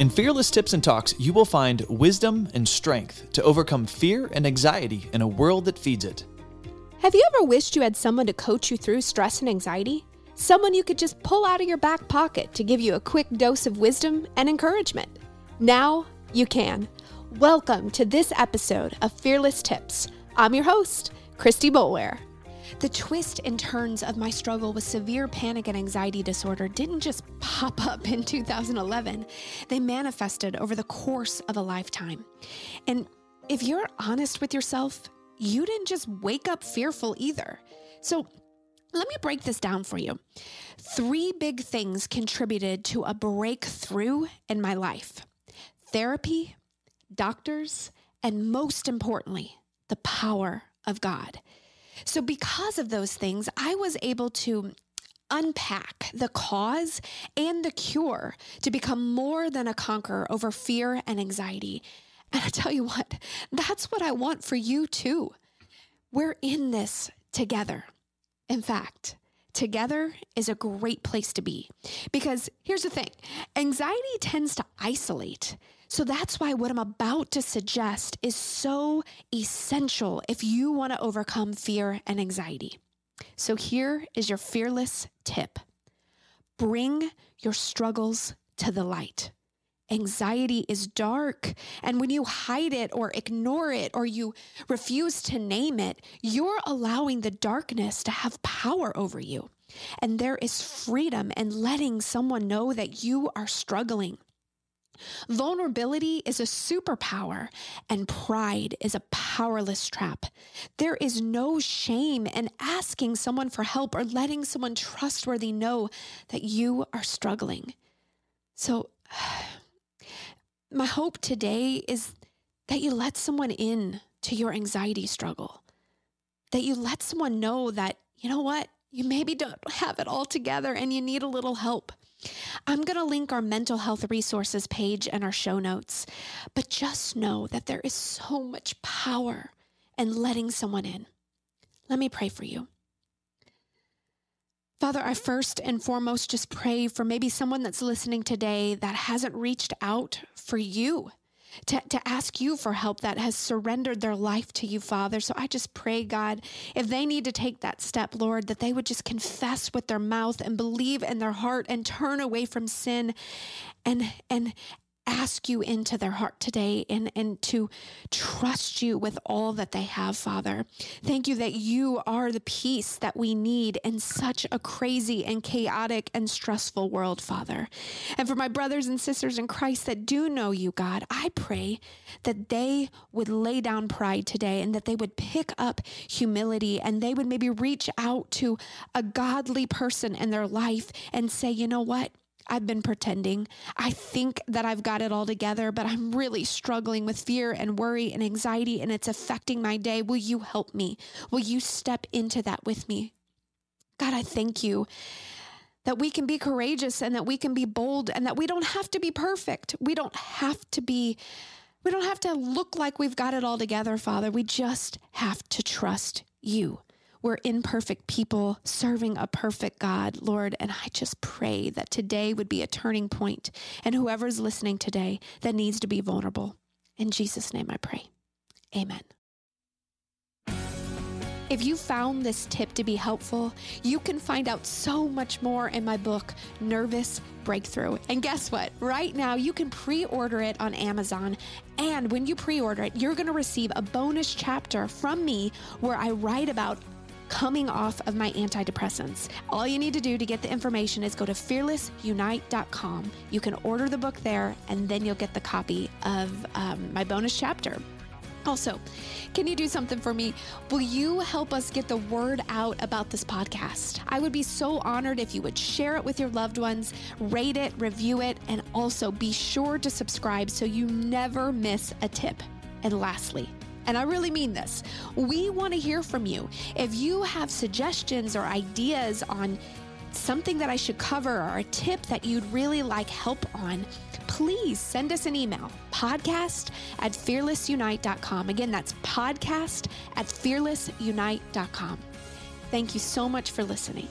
In Fearless Tips and Talks, you will find wisdom and strength to overcome fear and anxiety in a world that feeds it. Have you ever wished you had someone to coach you through stress and anxiety? Someone you could just pull out of your back pocket to give you a quick dose of wisdom and encouragement? Now you can. Welcome to this episode of Fearless Tips. I'm your host, Christy Boulware. The twists and turns of my struggle with severe panic and anxiety disorder didn't just pop up in 2011, they manifested over the course of a lifetime. And if you're honest with yourself, you didn't just wake up fearful either. So let me break this down for you. Three big things contributed to a breakthrough in my life therapy, doctors, and most importantly, the power of God. So, because of those things, I was able to unpack the cause and the cure to become more than a conqueror over fear and anxiety. And I tell you what, that's what I want for you too. We're in this together. In fact, together is a great place to be because here's the thing anxiety tends to isolate. So that's why what I'm about to suggest is so essential if you want to overcome fear and anxiety. So here is your fearless tip bring your struggles to the light. Anxiety is dark, and when you hide it or ignore it or you refuse to name it, you're allowing the darkness to have power over you. And there is freedom in letting someone know that you are struggling. Vulnerability is a superpower, and pride is a powerless trap. There is no shame in asking someone for help or letting someone trustworthy know that you are struggling. So, my hope today is that you let someone in to your anxiety struggle, that you let someone know that, you know what, you maybe don't have it all together and you need a little help. I'm going to link our mental health resources page and our show notes, but just know that there is so much power in letting someone in. Let me pray for you. Father, I first and foremost just pray for maybe someone that's listening today that hasn't reached out for you to, to ask you for help that has surrendered their life to you, Father. So I just pray, God, if they need to take that step, Lord, that they would just confess with their mouth and believe in their heart and turn away from sin and and ask you into their heart today and, and to trust you with all that they have, Father. Thank you that you are the peace that we need in such a crazy and chaotic and stressful world, Father. And for my brothers and sisters in Christ that do know you, God, I pray that they would lay down pride today and that they would pick up humility and they would maybe reach out to a godly person in their life and say, you know what? I've been pretending. I think that I've got it all together, but I'm really struggling with fear and worry and anxiety, and it's affecting my day. Will you help me? Will you step into that with me? God, I thank you that we can be courageous and that we can be bold and that we don't have to be perfect. We don't have to be, we don't have to look like we've got it all together, Father. We just have to trust you. We're imperfect people serving a perfect God, Lord. And I just pray that today would be a turning point, and whoever's listening today that needs to be vulnerable. In Jesus' name I pray. Amen. If you found this tip to be helpful, you can find out so much more in my book, Nervous Breakthrough. And guess what? Right now, you can pre order it on Amazon. And when you pre order it, you're going to receive a bonus chapter from me where I write about coming off of my antidepressants. All you need to do to get the information is go to fearlessunite.com. You can order the book there, and then you'll get the copy of um, my bonus chapter. Also, can you do something for me? Will you help us get the word out about this podcast? I would be so honored if you would share it with your loved ones, rate it, review it, and also be sure to subscribe so you never miss a tip. And lastly, and I really mean this. We want to hear from you. If you have suggestions or ideas on something that I should cover or a tip that you'd really like help on, please send us an email podcast at fearlessunite.com. Again, that's podcast at fearlessunite.com. Thank you so much for listening.